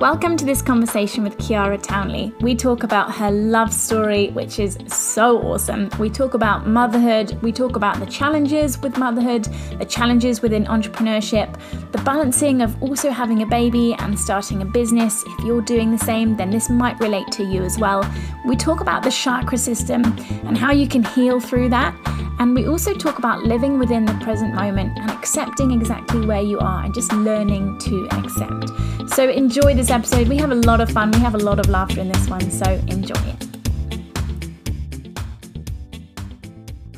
Welcome to this conversation with Chiara Townley. We talk about her love story, which is so awesome. We talk about motherhood, we talk about the challenges with motherhood, the challenges within entrepreneurship, the balancing of also having a baby and starting a business. If you're doing the same, then this might relate to you as well. We talk about the chakra system and how you can heal through that. And we also talk about living within the present moment and accepting exactly where you are and just learning to accept. So enjoy this episode. We have a lot of fun, we have a lot of laughter in this one, so enjoy it.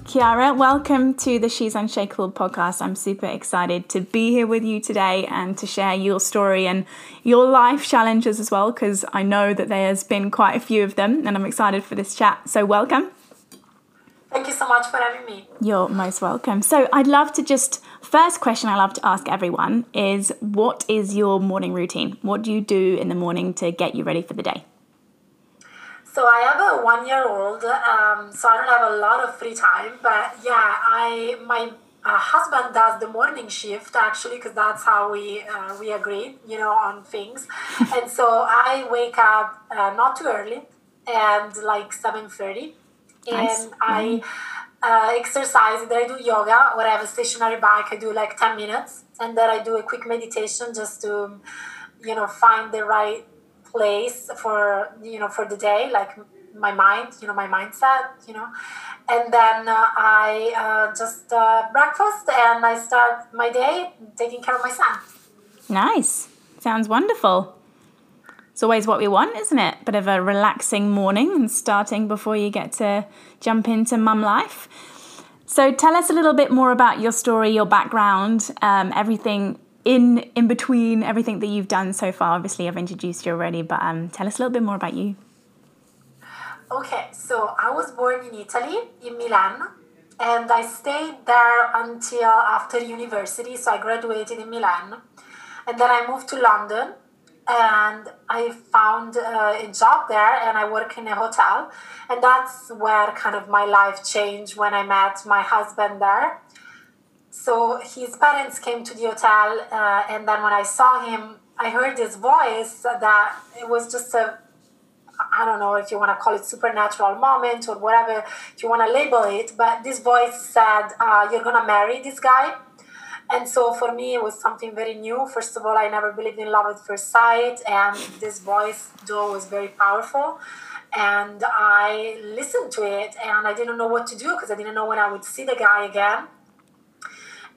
Chiara, welcome to the She's Unshakable podcast. I'm super excited to be here with you today and to share your story and your life challenges as well, because I know that there's been quite a few of them and I'm excited for this chat. So, welcome. Thank you so much for having me. You're most welcome. So, I'd love to just first question I love to ask everyone is what is your morning routine? What do you do in the morning to get you ready for the day? So I have a one year old, um, so I don't have a lot of free time. But yeah, I my uh, husband does the morning shift actually because that's how we uh, we agreed, you know, on things. and so I wake up uh, not too early and like seven thirty nice. and I uh, exercise. Then I do yoga or I have a stationary bike. I do like ten minutes, and then I do a quick meditation just to, you know, find the right place for you know for the day, like my mind, you know, my mindset, you know, and then uh, I uh, just uh, breakfast and I start my day taking care of my son. Nice. Sounds wonderful. It's always what we want, isn't it? A bit of a relaxing morning and starting before you get to jump into mum life. So tell us a little bit more about your story, your background, um, everything in in between, everything that you've done so far. Obviously, I've introduced you already, but um, tell us a little bit more about you. Okay, so I was born in Italy, in Milan, and I stayed there until after university. So I graduated in Milan, and then I moved to London and I found uh, a job there and I work in a hotel. And that's where kind of my life changed when I met my husband there. So his parents came to the hotel, uh, and then when I saw him, I heard his voice that it was just a I don't know if you want to call it supernatural moment or whatever if you want to label it, but this voice said, uh, You're to marry this guy and so for me it was something very new. First of all i never believed in love at first sight and this voice though was very powerful. And i listened to it and i didn't know what to do because i didn't know when i would see the guy again.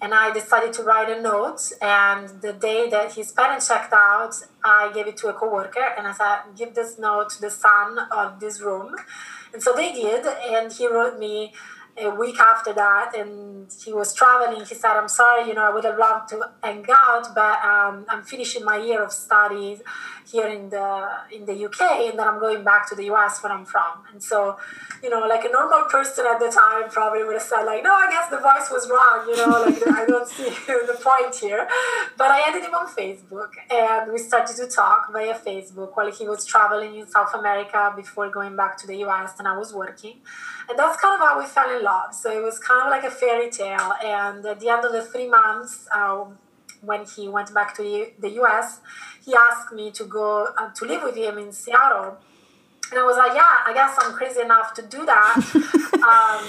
And i decided to write a note and the day that his parents checked out i gave it to a coworker and i said give this note to the son of this room. And so they did and he wrote me a week after that and he was traveling. He said i'm sorry you know i would have loved to hang out but um, i'm finishing my year of studies here in the in the uk and then i'm going back to the us where i'm from and so you know like a normal person at the time probably would have said like no i guess the voice was wrong you know like i don't see the point here but i added him on facebook and we started to talk via facebook while he was traveling in south america before going back to the us and i was working and that's kind of how we fell in love. So it was kind of like a fairy tale. And at the end of the three months, um, when he went back to the US, he asked me to go uh, to live with him in Seattle. And I was like, yeah, I guess I'm crazy enough to do that. um,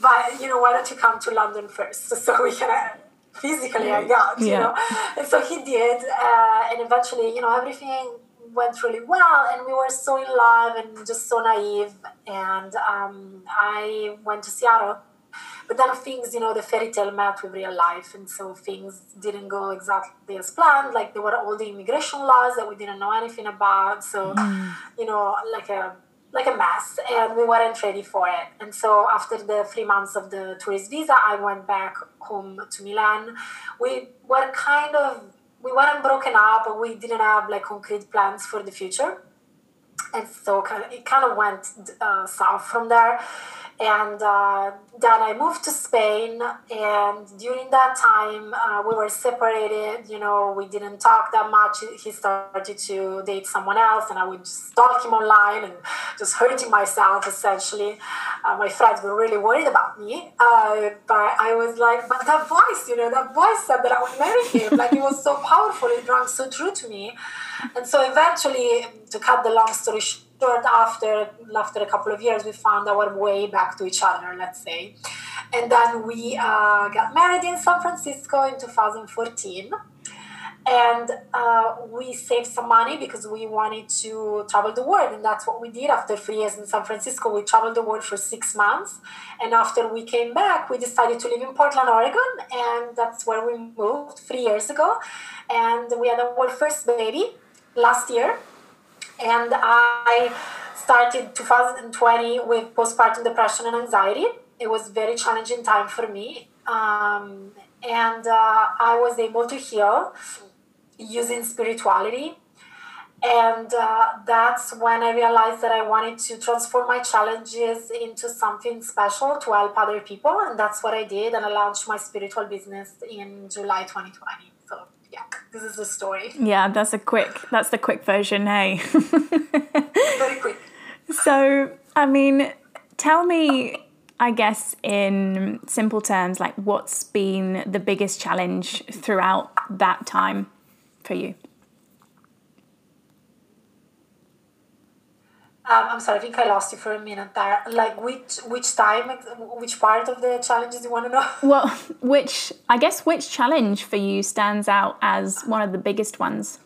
but, you know, why don't you come to London first so we can uh, physically hang out, you know? And so he did. Uh, and eventually, you know, everything went really well and we were so in love and just so naive and um, i went to seattle but then things you know the fairy tale met with real life and so things didn't go exactly as planned like there were all the immigration laws that we didn't know anything about so mm. you know like a like a mess and we weren't ready for it and so after the three months of the tourist visa i went back home to Milan. We were kind of we weren't broken up, but we didn't have like concrete plans for the future, and so it kind of went uh, south from there and uh, then I moved to Spain. And during that time, uh, we were separated. You know, we didn't talk that much. He started to date someone else, and I would stalk him online and just hurting myself essentially. Uh, my friends were really worried about me, uh, but I was like, but that voice, you know, that voice said that I would marry him. like it was so powerful. It rang so true to me. And so eventually, to cut the long story short short after after a couple of years we found our way back to each other let's say. And then we uh, got married in san francisco in 2014 and uh, we saved some money because we wanted to travel the world. And that's what we did. After three years in san francisco we traveled the world for six months. And after we came back we decided to live in portland oregon. And that's where we moved three years ago. And we had our first baby last year and I started 2020 with postpartum depression and anxiety. It was very challenging time for me, um, and uh, I was able to heal using spirituality. And uh, that's when I realized that I wanted to transform my challenges into something special to help other people. And that's what I did. And I launched my spiritual business in July 2020 yeah, this is the story. Yeah, that's a quick. That's the quick version. Hey. Very quick. So, I mean, tell me. I guess in simple terms, like what's been the biggest challenge throughout that time for you? Um, I'm sorry, I think I lost you for a minute there. Like which which time, which part of the challenges you want to know? Well, which I guess which challenge for you stands out as one of the biggest ones?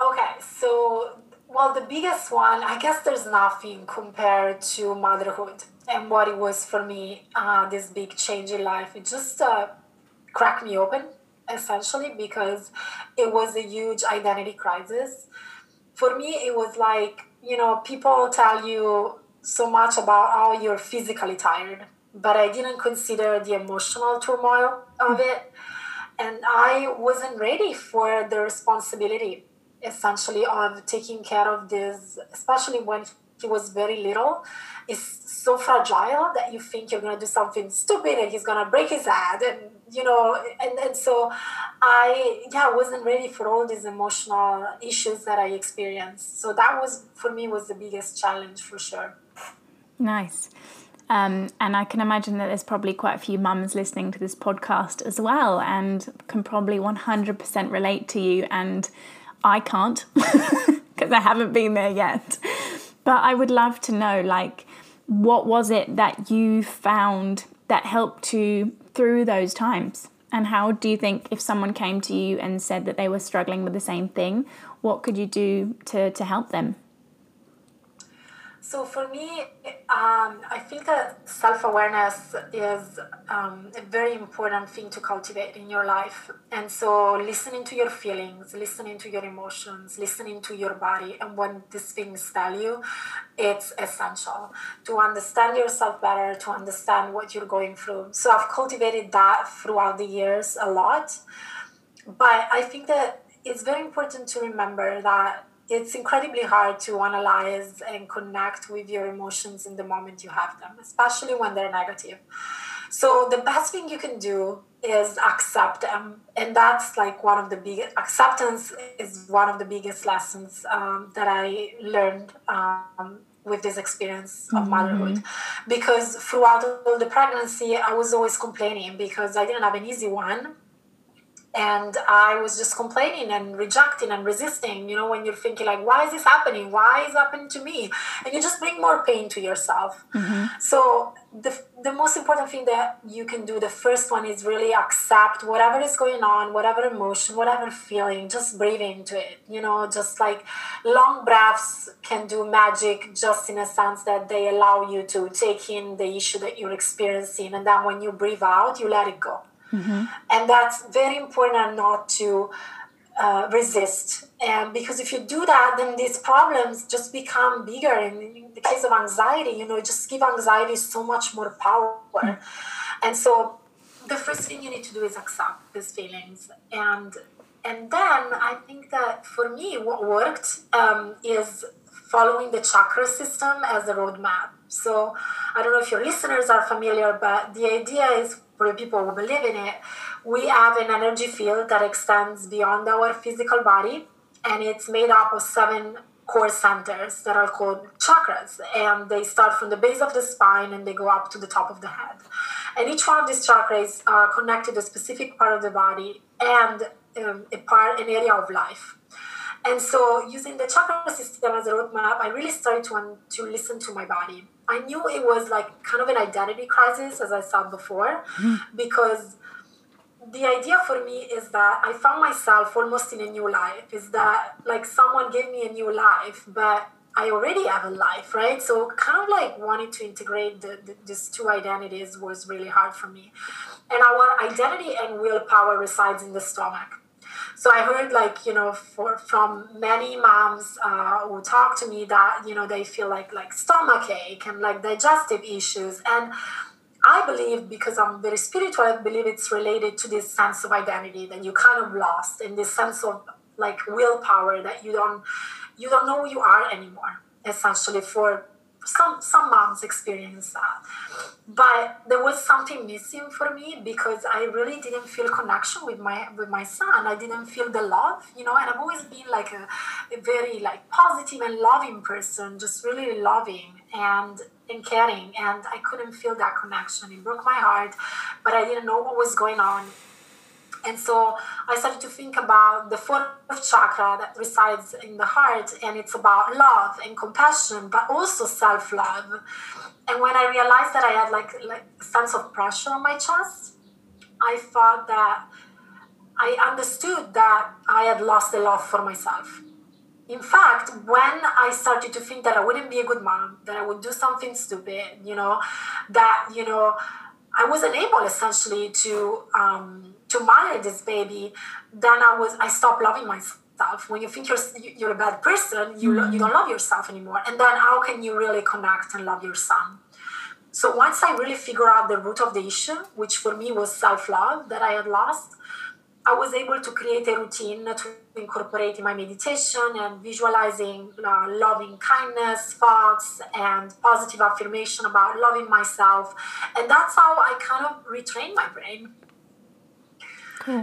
Okay, so well, the biggest one, I guess there's nothing compared to motherhood and what it was for me. Uh, this big change in life, it just uh, cracked me open essentially because it was a huge identity crisis for me, it was like, you know, people tell you so much about how you're physically tired, but I didn't consider the emotional turmoil of mm. it. And I wasn't ready for the responsibility, essentially, of taking care of this, especially when he was very little. It's so fragile that you think you're going to do something stupid and he's going to break his head. And you know and, and so i yeah wasn't ready for all these emotional issues that i experienced so that was for me was the biggest challenge for sure nice um, and I can imagine that there's probably quite a few mums listening to this podcast as well and can probably 100% relate to you. And I can't because I haven't been there yet. But I would love to know, like, what was it that you found that helped you through those times? And how do you think if someone came to you and said that they were struggling with the same thing, what could you do to, to help them? So for me, um, I think that self awareness is um, a very important thing to cultivate in your life. And so listening to your feelings, listening to your emotions, listening to your body, and when these things tell you, it's essential to understand yourself better, to understand what you're going through. So I've cultivated that throughout the years a lot. But I think that it's very important to remember that it's incredibly hard to analyze and connect with your emotions in the moment you have them, especially when they're negative. So the best thing you can do is accept them, and that's like one of the biggest acceptance is one of the biggest lessons um, that I learned um, with this experience of mm-hmm. motherhood, because throughout all the pregnancy I was always complaining because I didn't have an easy one and i was just complaining and rejecting and resisting you know when you're thinking like why is this happening? Why is it happening to me? And you just bring more pain to yourself. Mm-hmm. so the, the most important thing that you can do the first one is really accept whatever is going on whatever emotion whatever feeling just breathe into it you know just like long breaths can do magic just in a sense that they allow you to take in the issue that you're experiencing. And then when you breathe out you let it go Mm-hmm. And that's very important not to uh, resist. And because if you do that, then these problems just become bigger. And in the case of anxiety, you know, just give anxiety so much more power. Mm-hmm. And so the first thing you need to do is accept these feelings and and then I think that for me, what worked um, is following the chakra system as a roadmap. So I don't know if your listeners are familiar, but the idea is the people who believe in it, we have an energy field that extends beyond our physical body, and it's made up of seven core centers that are called chakras, and they start from the base of the spine and they go up to the top of the head. And each one of these chakras are connected to a specific part of the body and um, a part, an area of life. And so, using the chakra system as a roadmap, I really started to, to listen to my body. I knew it was like kind of an identity crisis, as I said before, mm. because the idea for me is that I found myself almost in a new life. Is that like someone gave me a new life, but I already have a life, right? So kind of like wanting to integrate the, the, these two identities was really hard for me. And our identity and willpower resides in the stomach. So I heard like you know for from many moms uh, who talk to me that you know they feel like like stomach ache and like digestive issues and. I believe because I'm very spiritual, I believe it's related to this sense of identity that you kind of lost and this sense of like willpower that you don't you don't know who you are anymore essentially for some some moms experience that. But there was something missing for me because i really didn't feel connection with my with my son. I didn't feel the love you know and i've always been like a, a very like positive and loving person just really loving and and caring. And i couldn't feel that connection. It broke my heart but i didn't know what was going on and so I started to think about the fourth chakra that resides in the heart, and it's about love and compassion, but also self love. And when I realized that I had like, like a sense of pressure on my chest, I thought that I understood that I had lost the love for myself. In fact, when I started to think that I wouldn't be a good mom, that I would do something stupid, you know, that, you know, I wasn't able essentially to um, to marry this baby, then I was I stopped loving myself. When you think you're you're a bad person, you mm-hmm. you don't love yourself anymore. And then how can you really connect and love your son? So once I really figured out the root of the issue, which for me was self love that I had lost, I was able to create a routine to incorporate in my meditation and visualizing uh, loving kindness, thoughts, and positive affirmation about loving myself. And that's how I kind of retrain my brain.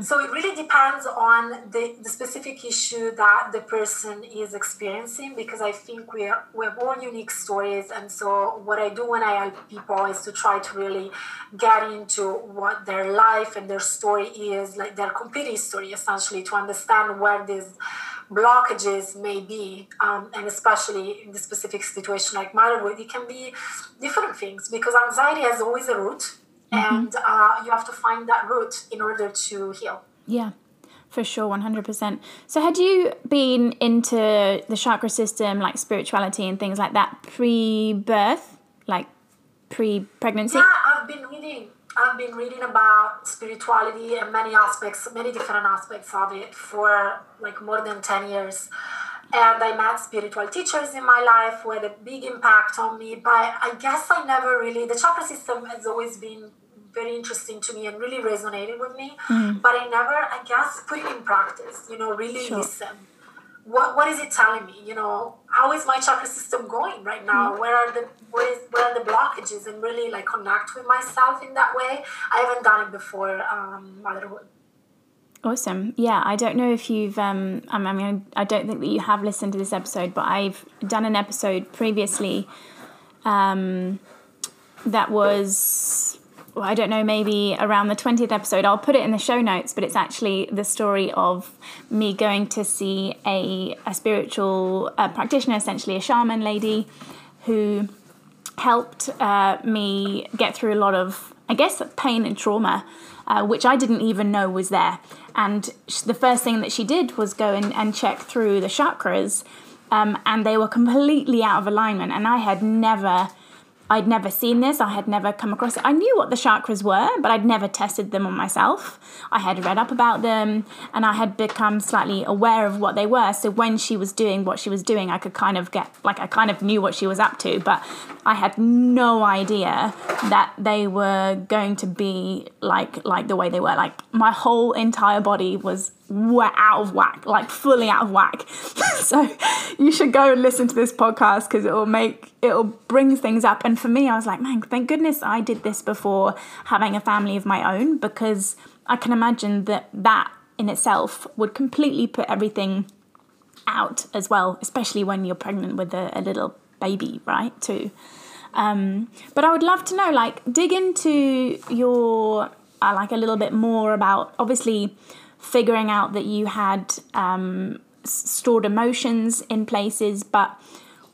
So it really depends on the, the specific issue that the person is experiencing because I think we, are, we have all unique stories. And so what I do when I help people is to try to really get into what their life and their story is, like their complete history, essentially, to understand where these blockages may be, um, and especially in the specific situation like motherhood, it can be different things because anxiety has always a root mm-hmm. and uh, you have to find that root in order to heal. Yeah. For sure, 100%. So, had you been into the chakra system, like spirituality and things like that, pre birth, like pre pregnancy? Yeah, I've been reading I've been reading about spirituality and many aspects, many different aspects of it for like more than 10 years. And I met spiritual teachers in my life who had a big impact on me. But I guess I never really, the chakra system has always been very interesting to me and really resonated with me. Mm. But I never, I guess, put it in practice, you know, really sure. listen. What, what is it telling me? You know, how is my chakra system going right now? Mm. Where are the where, is, where are the blockages? And really like connect with myself in that way. I haven't done it before um, motherhood. Awesome. Yeah, I don't know if you've, um, I mean, I don't think that you have listened to this episode, but I've done an episode previously um, that was, well, I don't know, maybe around the 20th episode. I'll put it in the show notes, but it's actually the story of me going to see a, a spiritual practitioner, essentially a shaman lady, who helped uh, me get through a lot of, I guess, pain and trauma. Uh, which I didn't even know was there. And the first thing that she did was go in and check through the chakras, um, and they were completely out of alignment. And I had never I'd never seen this, I had never come across it. I knew what the chakras were, but I'd never tested them on myself. I had read up about them and I had become slightly aware of what they were. So when she was doing what she was doing, I could kind of get, like, I kind of knew what she was up to, but I had no idea that they were going to be like, like the way they were. Like, my whole entire body was out of whack, like fully out of whack. so you should go and listen to this podcast because it will make it'll bring things up. And for me, I was like, man, thank goodness I did this before having a family of my own because I can imagine that that in itself would completely put everything out as well, especially when you're pregnant with a, a little baby, right? Too. Um, but I would love to know, like, dig into your uh, like a little bit more about obviously figuring out that you had um, stored emotions in places, but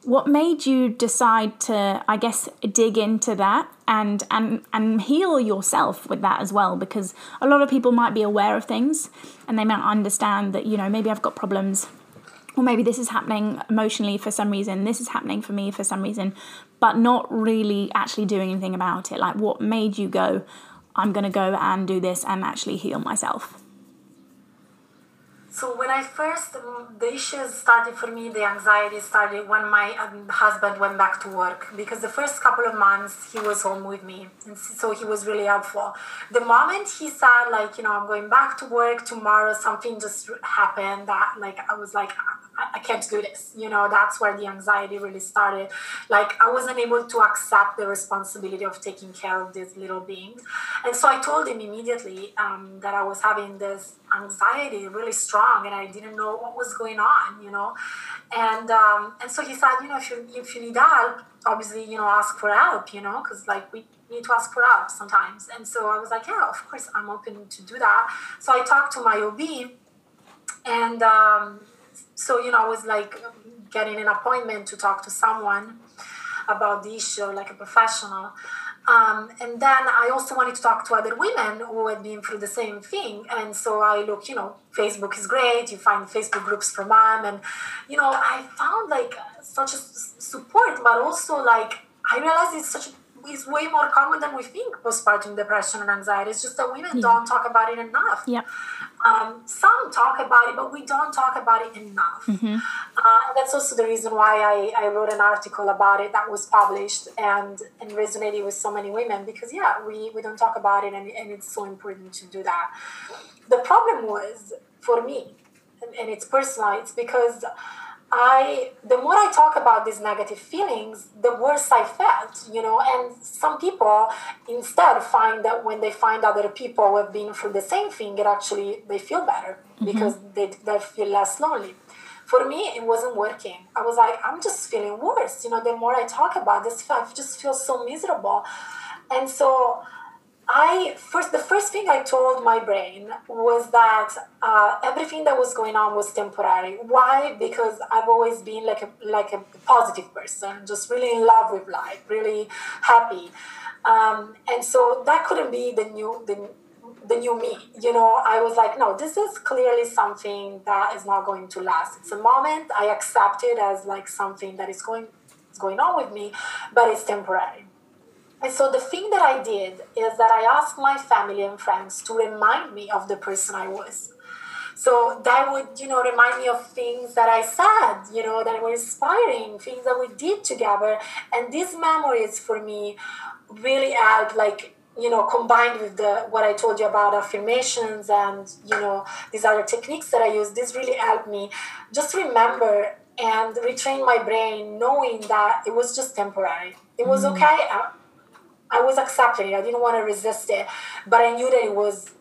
what made you decide to i guess dig into that and and and heal yourself with that as well? Because a lot of people might be aware of things and they might understand that you know maybe i've got problems or maybe this is happening emotionally for some reason this is happening for me for some reason but not really actually doing anything about it. Like what made you go i'm to go and do this and actually heal myself so when I first, the issues started for me, the anxiety started when my um, husband went back to work because the first couple of months he was home with me, and so he was really helpful. The moment he said like, you know, I'm going back to work tomorrow, something just happened that like I was like, I, can't do this. You know, that's where the anxiety really started. Like I wasn't able to accept the responsibility of taking care of this little being. And so I told him immediately um, that I was having this anxiety really strong and I didn't know what was going on, you know. And um, and so he said, you know, if you if you need help, obviously, you know, ask for help, you know, because like we need to ask for help sometimes. And so I was like, yeah, of course, I'm open to do that. So I talked to my OB and um, so you know i was like getting an appointment to talk to someone about the issue like a professional um, and then i also wanted to talk to other women who had been through the same thing and so i look you know facebook is great you find facebook groups for mom and you know i found like such a support but also like i realized it's such a is way more common than we think postpartum depression and anxiety. It's just that women yeah. don't talk about it enough. Yeah. Um, some talk about it, but we don't talk about it enough. Mm-hmm. Uh, that's also the reason why I, I wrote an article about it that was published and, and resonated with so many women because, yeah, we, we don't talk about it and, and it's so important to do that. The problem was for me, and, and it's personal, it's because I the more I talk about these negative feelings, the worse I felt, you know. And some people instead find that when they find other people who have been through the same thing, it actually they feel better mm-hmm. because they, they feel less lonely. For me, it wasn't working. I was like, I'm just feeling worse. You know, the more I talk about this, I just feel so miserable. And so I first the first thing I told my brain was that uh, everything that was going on was temporary. Why? Because I've always been like a like a positive person, just really in love with life, really happy, um, and so that couldn't be the new the the new me. You know, I was like, no, this is clearly something that is not going to last. It's a moment. I accept it as like something that is going is going on with me, but it's temporary. And so the thing that I did is that I asked my family and friends to remind me of the person I was. So that would, you know, remind me of things that I said, you know, that were inspiring, things that we did together. And these memories for me really helped, like, you know, combined with the what I told you about affirmations and, you know, these other techniques that I use, this really helped me just remember and retrain my brain knowing that it was just temporary. It was mm. okay. I was accepting it. I didn't want to resist it, but I knew that it was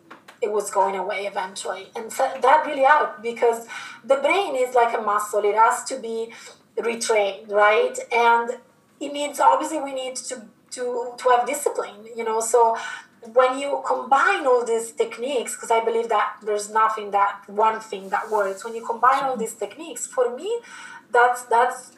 it was going away eventually, and so that really helped because the brain is like a muscle. It has to be retrained, right? And it needs obviously we need to to to have discipline, you know. So when you combine all these techniques, because I believe that there's nothing that one thing that works. When you combine all these techniques, for me, that's that's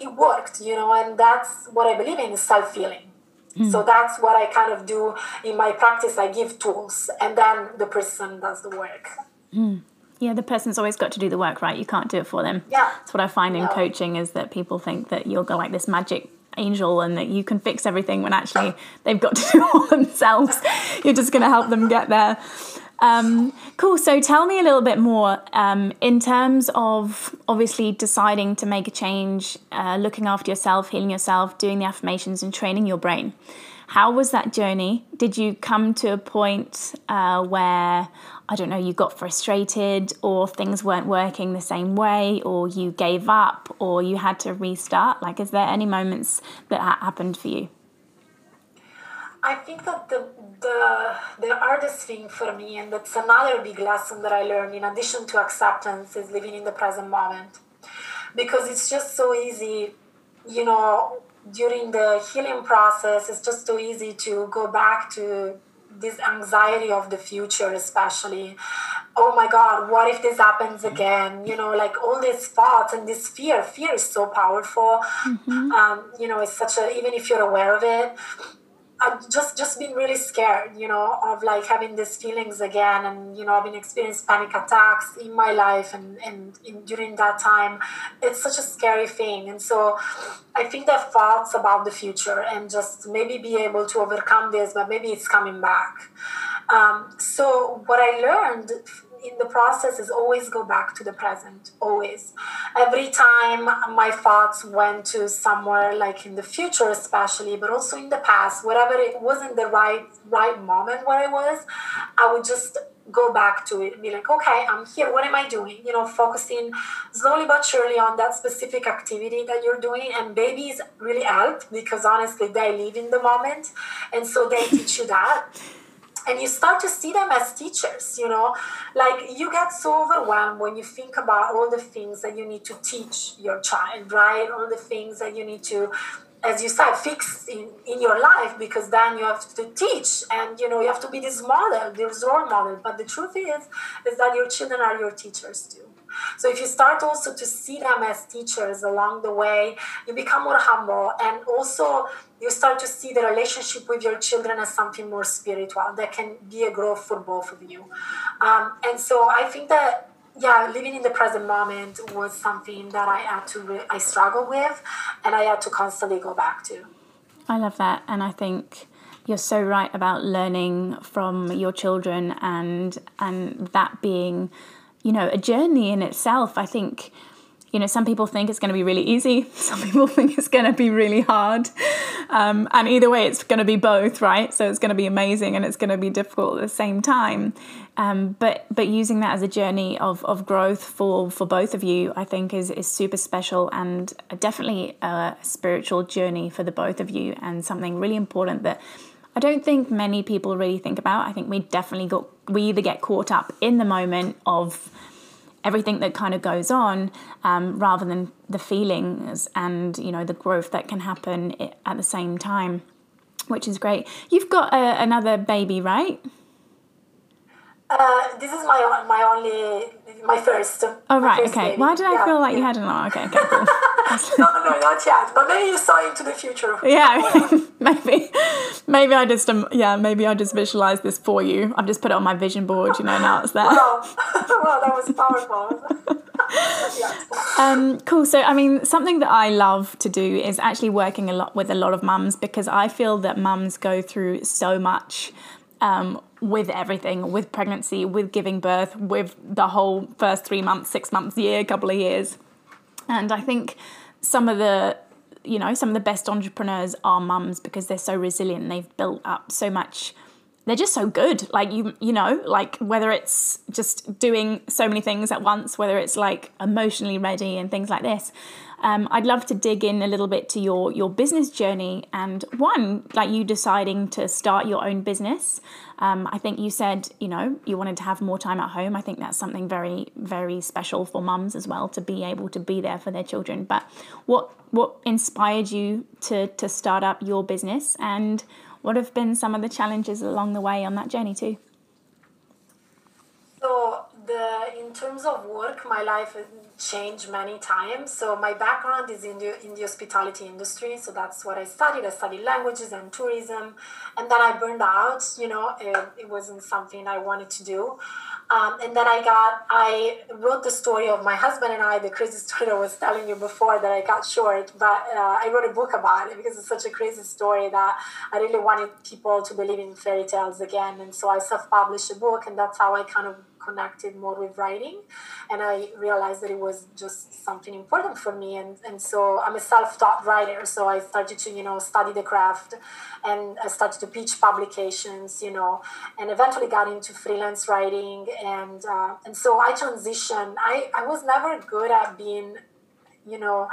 it worked, you know, and that's what I believe in self healing Mm. So that's what I kind of do in my practice. I give tools and then the person does the work. Mm. Yeah, the person's always got to do the work, right? You can't do it for them. Yeah. That's what I find in coaching is that people think that you're like this magic angel and that you can fix everything when actually they've got to do it all themselves. You're just going to help them get there. Um, cool. So tell me a little bit more um, in terms of obviously deciding to make a change, uh, looking after yourself, healing yourself, doing the affirmations, and training your brain. How was that journey? Did you come to a point uh, where, I don't know, you got frustrated or things weren't working the same way or you gave up or you had to restart? Like, is there any moments that happened for you? I think that the, the the hardest thing for me, and that's another big lesson that I learned in addition to acceptance, is living in the present moment. Because it's just so easy, you know, during the healing process, it's just so easy to go back to this anxiety of the future, especially. Oh my God, what if this happens again? You know, like all these thoughts and this fear. Fear is so powerful. Mm-hmm. Um, you know, it's such a, even if you're aware of it, I've just just been really scared, you know, of like having these feelings again, and you know, I've been experiencing panic attacks in my life, and and in, during that time, it's such a scary thing, and so I think that thoughts about the future and just maybe be able to overcome this, but maybe it's coming back. Um, so what I learned in the process is always go back to the present always. Every time my thoughts went to somewhere like in the future especially but also in the past whatever it wasn't the right right moment where i was i would just go back to it and be like okay i'm here. What am i doing? You know focusing slowly but surely on that specific activity that you're doing and babies really help because honestly they live in the moment and so they teach you that and you start to see them as teachers you know? Like you get so overwhelmed when you think about all the things that you need to teach your child right? All the things that you need to as you said fix in, in your life because then you have to teach and you know you have to be this model this role model. But the truth is is that your children are your teachers too so if you start also to see them as teachers along the way, you become more humble and also you start to see the relationship with your children as something more spiritual that can be a growth for both of you. Um, and so I think that yeah, living in the present moment was something that I had to re- I struggled with, and I had to constantly go back to. I love that, and I think you're so right about learning from your children and and that being you know, a journey in itself. I think, you know, some people think it's going to be really easy. Some people think it's going to be really hard. Um, and either way, it's going to be both, right? So it's going to be amazing and it's going to be difficult at the same time. Um, but but using that as a journey of, of growth for, for both of you, I think is, is super special and definitely a spiritual journey for the both of you and something really important that I don't think many people really think about. I think we definitely got we either get caught up in the moment of everything that kind of goes on um, rather than the feelings and you know the growth that can happen at the same time which is great you've got a, uh, another baby right uh, this is my my only my first. Oh right, okay. Baby. Why did I yeah, feel like yeah. you had another? Okay, okay, cool. no, no, not yet. But maybe you saw into the future. Yeah, maybe, maybe I just um, yeah, maybe I just visualized this for you. I've just put it on my vision board. You know, now it's there. Wow, wow that was powerful. um, cool. So, I mean, something that I love to do is actually working a lot with a lot of mums because I feel that mums go through so much um, with everything, with pregnancy, with giving birth, with the whole first three months, six months, year, couple of years. And I think some of the you know some of the best entrepreneurs are mums because they're so resilient. They've built up so much. They're just so good. Like you you know like whether it's just doing so many things at once whether it's like emotionally ready and things like this um, I'd love to dig in a little bit to your your business journey and one like you deciding to start your own business. Um, I think you said you know you wanted to have more time at home. I think that's something very very special for mums as well to be able to be there for their children. But what what inspired you to to start up your business and what have been some of the challenges along the way on that journey too? The in terms of work, my life changed many times. So my background is in the in the hospitality industry. So that's what I studied. I studied languages and tourism, and then I burned out. You know, it, it wasn't something I wanted to do. Um, and then I got, I wrote the story of my husband and I, the crazy story I was telling you before that I got short, but uh, I wrote a book about it because it's such a crazy story that I really wanted people to believe in fairy tales again. And so I self published a book, and that's how I kind of connected more with writing and i realized that it was just something important for me and, and so i'm a self-taught writer so i started to you know study the craft and i started to pitch publications you know and eventually got into freelance writing and uh, and so i transitioned. I i was never good at being you know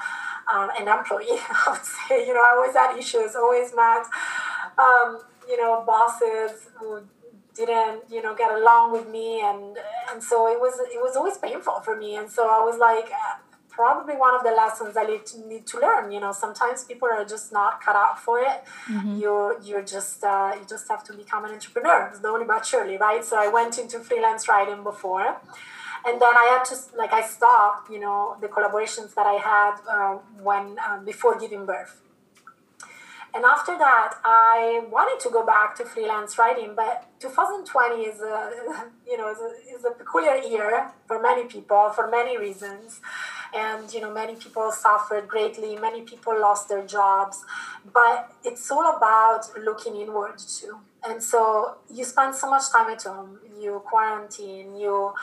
uh, an employee i would say you know i always had issues always met um, you know bosses who didn't you know get along with me and and so it was it was always painful for me. And so i was like uh, probably one of the lessons i need to, need to learn you know sometimes people are just not cut out for it. Mm-hmm. you're you're just uh, you just have to become an entrepreneur. Slowly but surely right? So i went into freelance writing before and then i had to like i stopped you know the collaborations that i had uh, when uh, before giving birth and after that, I wanted to go back to freelance writing, but 2020 is a, you know, is a, is a peculiar year for many people for many reasons. And, you know, many people suffered greatly. Many people lost their jobs, but it's all about looking inward too. And so you spend so much time at home, you quarantine, you,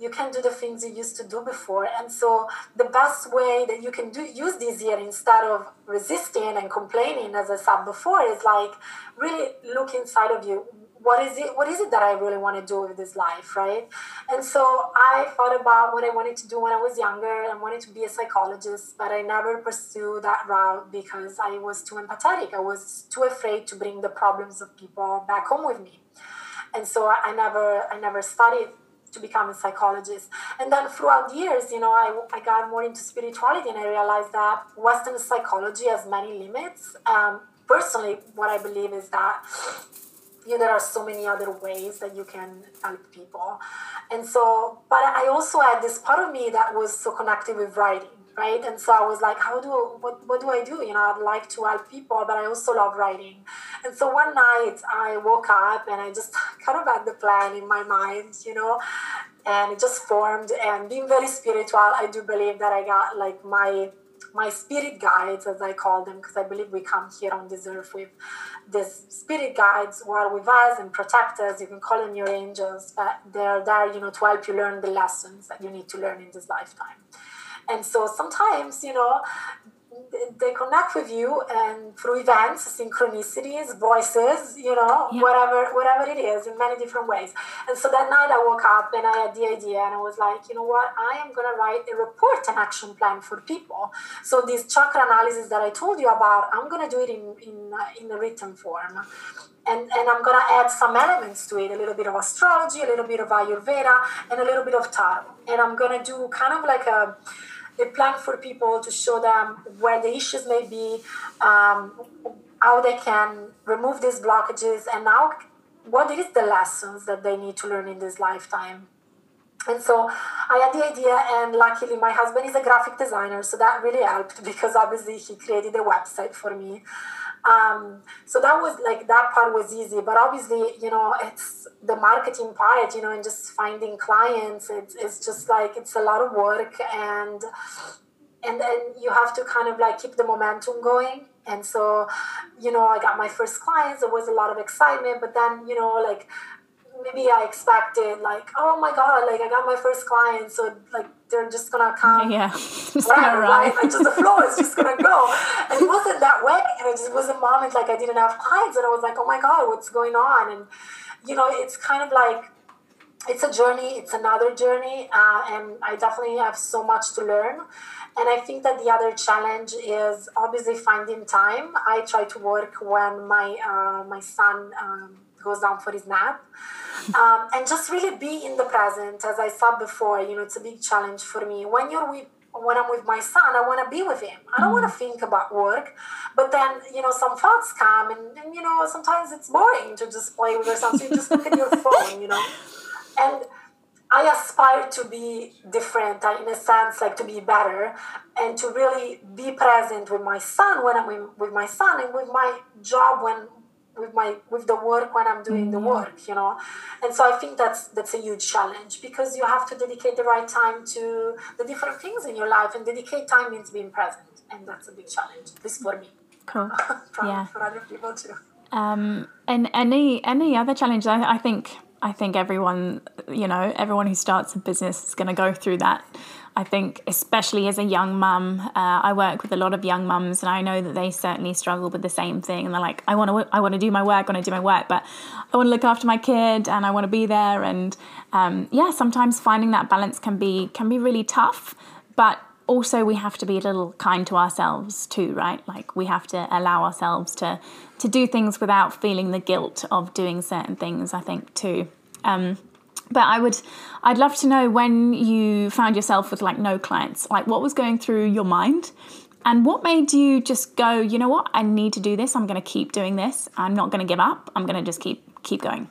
you can do the things you used to do before. And so the best way that you can do use this year instead of resisting and complaining, as I said before, is like really look inside of you. What is it? What is it that I really want to do with this life, right? And so I thought about what I wanted to do when I was younger. I wanted to be a psychologist, but I never pursued that route because I was too empathetic. I was too afraid to bring the problems of people back home with me and so I never I never studied to become a psychologist. And then throughout the years, you know, I, I got more into spirituality and I realized that Western psychology has many limits. Um, personally, what I believe is that you know, there are so many other ways that you can help people. And so, but I also had this part of me that was so connected with writing right? And so I was like, how do what what do I do? You know, I'd like to help people, but I also love writing. And so one night I woke up and I just kind of had the plan in my mind, you know, and it just formed. And being very spiritual, I do believe that I got like my my spirit guides, as I call them, because I believe we come here on this earth with these spirit guides who are with us and protect us. You can call them your angels, but they're there, you know, to help you learn the lessons that you need to learn in this lifetime. And so sometimes, you know, they connect with you and through events, synchronicities, voices, you know, yeah. whatever whatever it is in many different ways. And so that night I woke up and I had the idea and I was like, you know what, I am gonna write a report and action plan for people. So this chakra analysis that I told you about, I'm gonna do it in in, uh, in a written form. And, and I'm gonna add some elements to it, a little bit of astrology, a little bit of Ayurveda, and a little bit of tarot. And I'm gonna do kind of like a a plan for people to show them where the issues may be, um, how they can remove these blockages, and now what is the lessons that they need to learn in this lifetime. And so I had the idea, and luckily my husband is a graphic designer, so that really helped because obviously he created a website for me. Um, so that was like that part was easy, but obviously, you know, it's the marketing part, you know, and just finding clients. It's, it's just like it's a lot of work, and and then you have to kind of like keep the momentum going. And so, you know, I got my first clients. There was a lot of excitement, but then, you know, like maybe I expected like, oh my god, like I got my first client, so like they're just gonna come. Yeah, just right, right? Like just the flow is just gonna go. And it wasn't that way. And it just was a moment like I didn't have clients, and I was like, oh my god, what's going on? And you know, it's kind of like it's a journey. It's another journey, uh, and I definitely have so much to learn. And I think that the other challenge is obviously finding time. I try to work when my uh, my son. Um, goes down for his nap. Um, and just really be in the present, as I said before, you know, it's a big challenge for me. When you're with when I'm with my son, I want to be with him. I don't mm. want to think about work. But then, you know, some thoughts come, and, and, you know, sometimes it's boring to just play with your son. So you just look at your phone, you know. And I I aspire to be different, uh, in a sense, like to be better, and to really be present with my son when I'm with my son, and with my job when with my with the work when I'm doing mm-hmm. the work, you know. And so I think that's that's a huge challenge because you have to dedicate the right time to the different things in your life, and dedicate time means being present, and that's a big challenge. This for me. Cool. yeah. For other people too. Um, and any any other challenge? I, I think I think everyone, you know, everyone who starts a business is going to go through that. I think, especially as a young mum, uh, I work with a lot of young mums, and I know that they certainly struggle with the same thing. And they're like, I want to, I want to do my work, I want to do my work, but I want to look after my kid, and I want to be there. And um, yeah, sometimes finding that balance can be can be really tough. But also, we have to be a little kind to ourselves too, right? Like we have to allow ourselves to to do things without feeling the guilt of doing certain things. I think too. Um, but I would, I'd love to know when you found yourself with like no clients, like what was going through your mind, and what made you just go, you know what, I need to do this. I'm going to keep doing this. I'm not going to give up. I'm going to just keep keep going.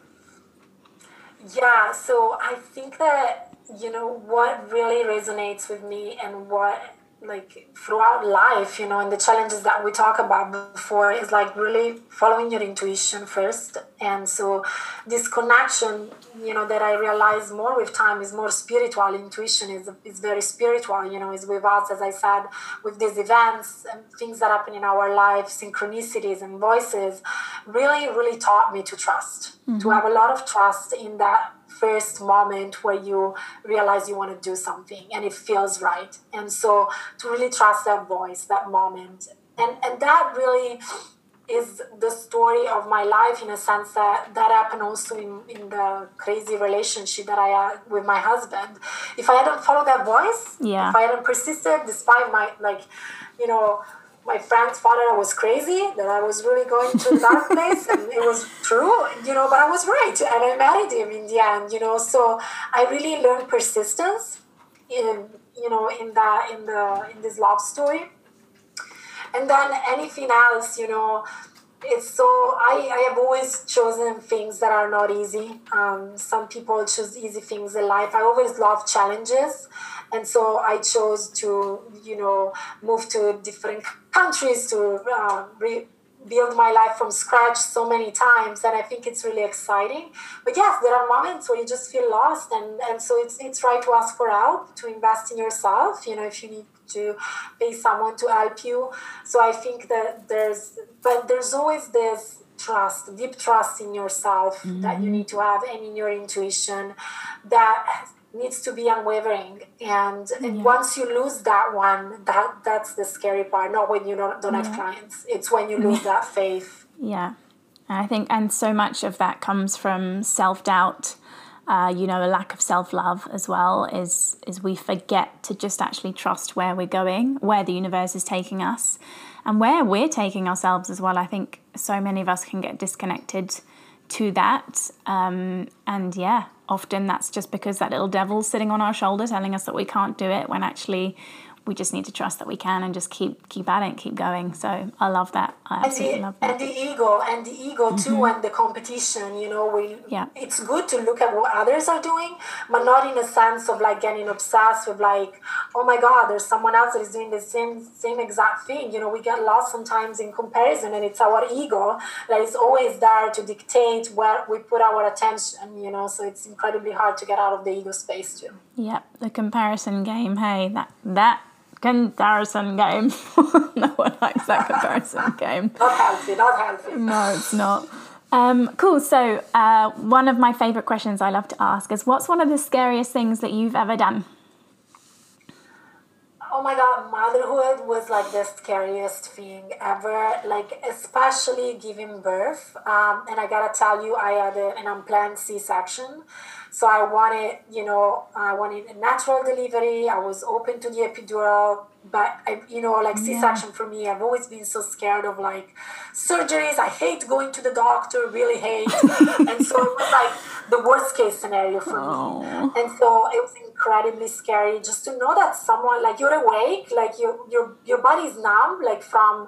Yeah. So I think that you know what really resonates with me and what like throughout life you know and the challenges that we talk about before is like really following your intuition first and so this connection you know that i realize more with time is more spiritual intuition is, is very spiritual you know is with us as i said with these events and things that happen in our life synchronicities and voices really really taught me to trust mm-hmm. to have a lot of trust in that first moment where you realize you want to do something and it feels right. And so to really trust that voice, that moment. And, and that really is the story of my life in a sense that that happened also in, in the crazy relationship that I had with my husband. If I hadn't followed that voice, yeah. if I hadn't persisted despite my like, you know, my friends thought I was crazy, that I was really going to a dark place, and it was true, you know, but I was right, and I married him in the end, you know. So I really learned persistence in, you know, in that in the in this love story, and then anything else, you know. It's so I, I have always chosen things that are not easy. Um, some people choose easy things in life. I always love challenges and so I chose to you know move to different countries to uh, rebuild my life from scratch so many times and I think it's really exciting but yes there are moments where you just feel lost and and so it's it's right to ask for help to invest in yourself you know if you need to pay someone to help you. So I think that there's but there's always this trust deep trust in yourself mm-hmm. that you mm-hmm. need to have and in your intuition that needs to be unwavering. And, once you lose that one that that's the scary part. Not when you don't, don't yeah. have clients. It's when you lose that faith. Yeah. And i think and so much of that comes from self-doubt uh, you know a lack of self-love as well is is we forget to just actually trust where we're going where the universe is taking us and where we're taking ourselves as well. I think so many of us can get disconnected to that um, and yeah often that's just because that little devil's sitting on our shoulder telling us that we can't do it when actually we just need to trust that we can and just keep keep at it, keep going. So I love that. I absolutely the, love that. And the ego, and the ego too, mm-hmm. and the competition. You know, we yeah. it's good to look at what others are doing, but not in a sense of like getting obsessed with like, oh my God, there's someone else that is doing the same same exact thing. You know, we get lost sometimes in comparison, and it's our ego that is always there to dictate where we put our attention. You know, so it's incredibly hard to get out of the ego space too. Yeah, the comparison game. Hey, that that comparison game. no one likes that comparison game. Not healthy, not healthy. No, it's not. Um, cool. So, uh, one of my favorite questions I love to ask is what's one of the scariest things that you've ever done? Oh my god, motherhood was like the scariest thing ever, like, especially giving birth. Um, and I gotta tell you, I had a, an unplanned C section. So I wanted, you know, I wanted a natural delivery. I was open to the epidural, but I, you know, like C-section for me, I've always been so scared of like surgeries. I hate going to the doctor, really hate, and so it was like the worst case scenario for oh. me. And so it was incredibly scary just to know that someone like you're awake, like your your your body's numb, like from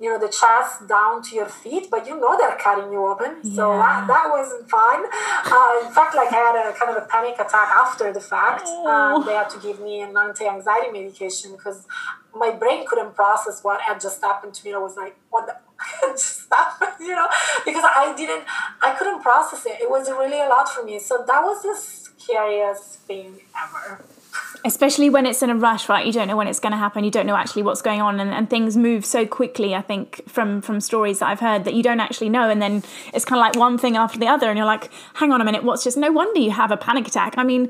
you know the chest down to your feet but you know they're cutting you open. So Yeah. that, that wasn't fun. Uh, in fact like i had a kind of a panic attack after the fact. Um, they had to give me an anti-anxiety medication because my brain couldn't process what had just happened to me. I was like what the just happened? You know because i didn't i couldn't process it. It was really a lot for me. So that was the scariest thing ever especially when it's in a rush right? You don't know when it's going to happen. You don't know actually what's going on and, and things move so quickly i think from from stories that i've heard that you don't actually know and then it's kind of like one thing after the other and you're like hang on a minute what's just no wonder you have a panic attack. I mean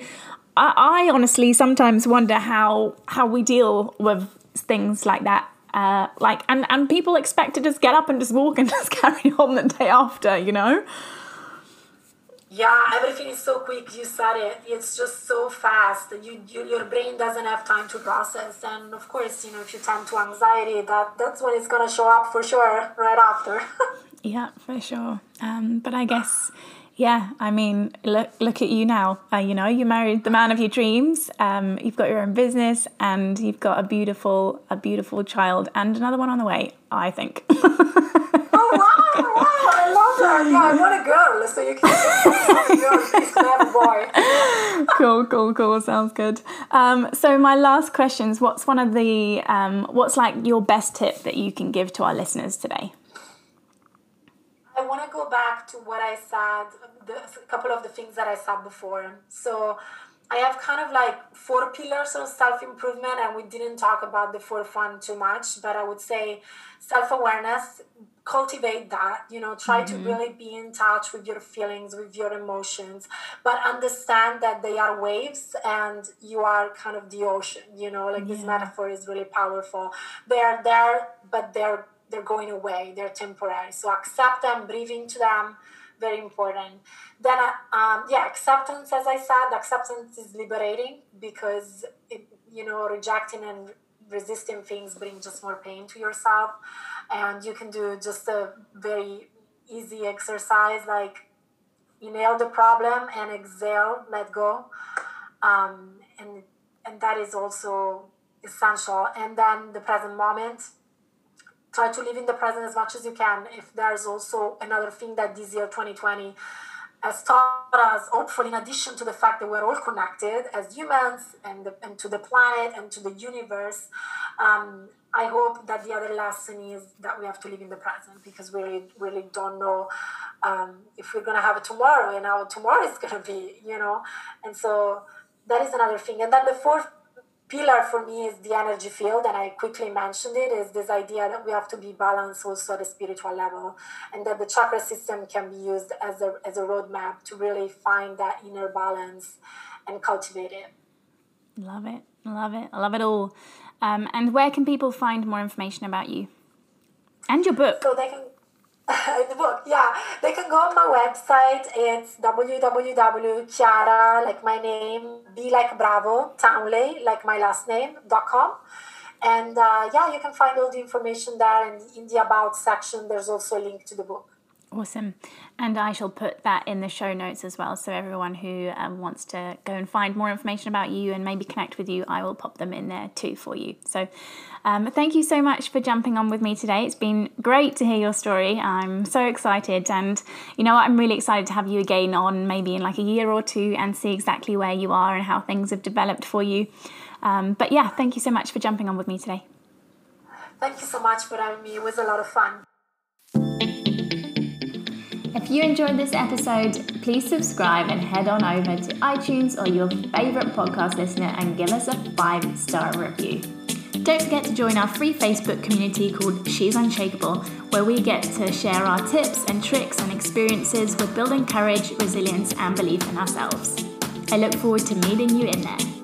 i, I honestly sometimes wonder how how we deal with things like that uh, like and and people expect to just get up and just walk and just carry on the day after you know Yeah, everything is so quick. You said it. It's just so fast. You, you your brain doesn't have time to process. And of course, you know, if you tend to anxiety, that that's when it's gonna show up for sure right after. Yeah, for sure. Um, but I guess, yeah, I mean, look look at you now. Uh, you know, you married the man of your dreams. Um, you've got your own business, and you've got a beautiful a beautiful child, and another one on the way. I think. oh wow, wow, I love that. Yeah, I want a girl, so you can have a girl. Please have a boy. cool, cool, cool. Sounds good. Um, so my last question is: What's one of the um, what's like your best tip that you can give to our listeners today? I want to go back to what I said, the, a couple of the things that I said before. So I have kind of like four pillars of self improvement, and we didn't talk about the fourth one too much, but I would say self awareness, cultivate that, you know, try to really be in touch with your feelings, with your emotions, but understand that they are waves and you are kind of the ocean, you know, like this metaphor is really powerful. They are there, but they're they're going away they're temporary. So accept them breathe into them very important. Then uh, um, yeah acceptance as i said acceptance is liberating because it, you know rejecting and resisting things bring just more pain to yourself and you can do just a very easy exercise like inhale the problem and exhale let go um, and and that is also essential and then the present moment try to live in the present as much as you can. If there's also another thing that this year 2020 has taught us, hopefully, in addition to the fact that we're all connected as humans and, the, and to the planet and to the universe, um, I hope that the other lesson is that we have to live in the present because we really, really don't know um, if we're going to have a tomorrow and how tomorrow is going to be, you know. And so that is another thing. And then the fourth pillar for me is the energy field and i quickly mentioned it is this idea that we have to be balanced also at a spiritual level and that the chakra system can be used as a, as a roadmap to really find that inner balance and cultivate it Love it, love it, I love it all. Um, and where can people find more information about you and your book? so they can in the book yeah they go on my website. It's www.chiara like my name be like bravo townley like my last name dot com. And uh, yeah you can find all the information there and in the about section. There's also a link to the book. Awesome. And I shall put that in the show notes as well. So everyone who um, wants to go and find more information about you and maybe connect with you, I will pop them in there too for you. So um, thank you so much for jumping on with me today. It's been great to hear your story. I'm so excited. And you know what? I'm really excited to have you again on maybe in like a year or two and see exactly where you are and how things have developed for you. Um, but yeah, thank you so much for jumping on with me today. Thank you so much for having me. It was a lot of fun. If you enjoyed this episode, please subscribe and head on over to iTunes or your favorite podcast listener and give us a five star review. Don't forget to join our free Facebook community called She's Unshakable, where we get to share our tips and tricks and experiences with building courage, resilience, and belief in ourselves. I look forward to meeting you in there.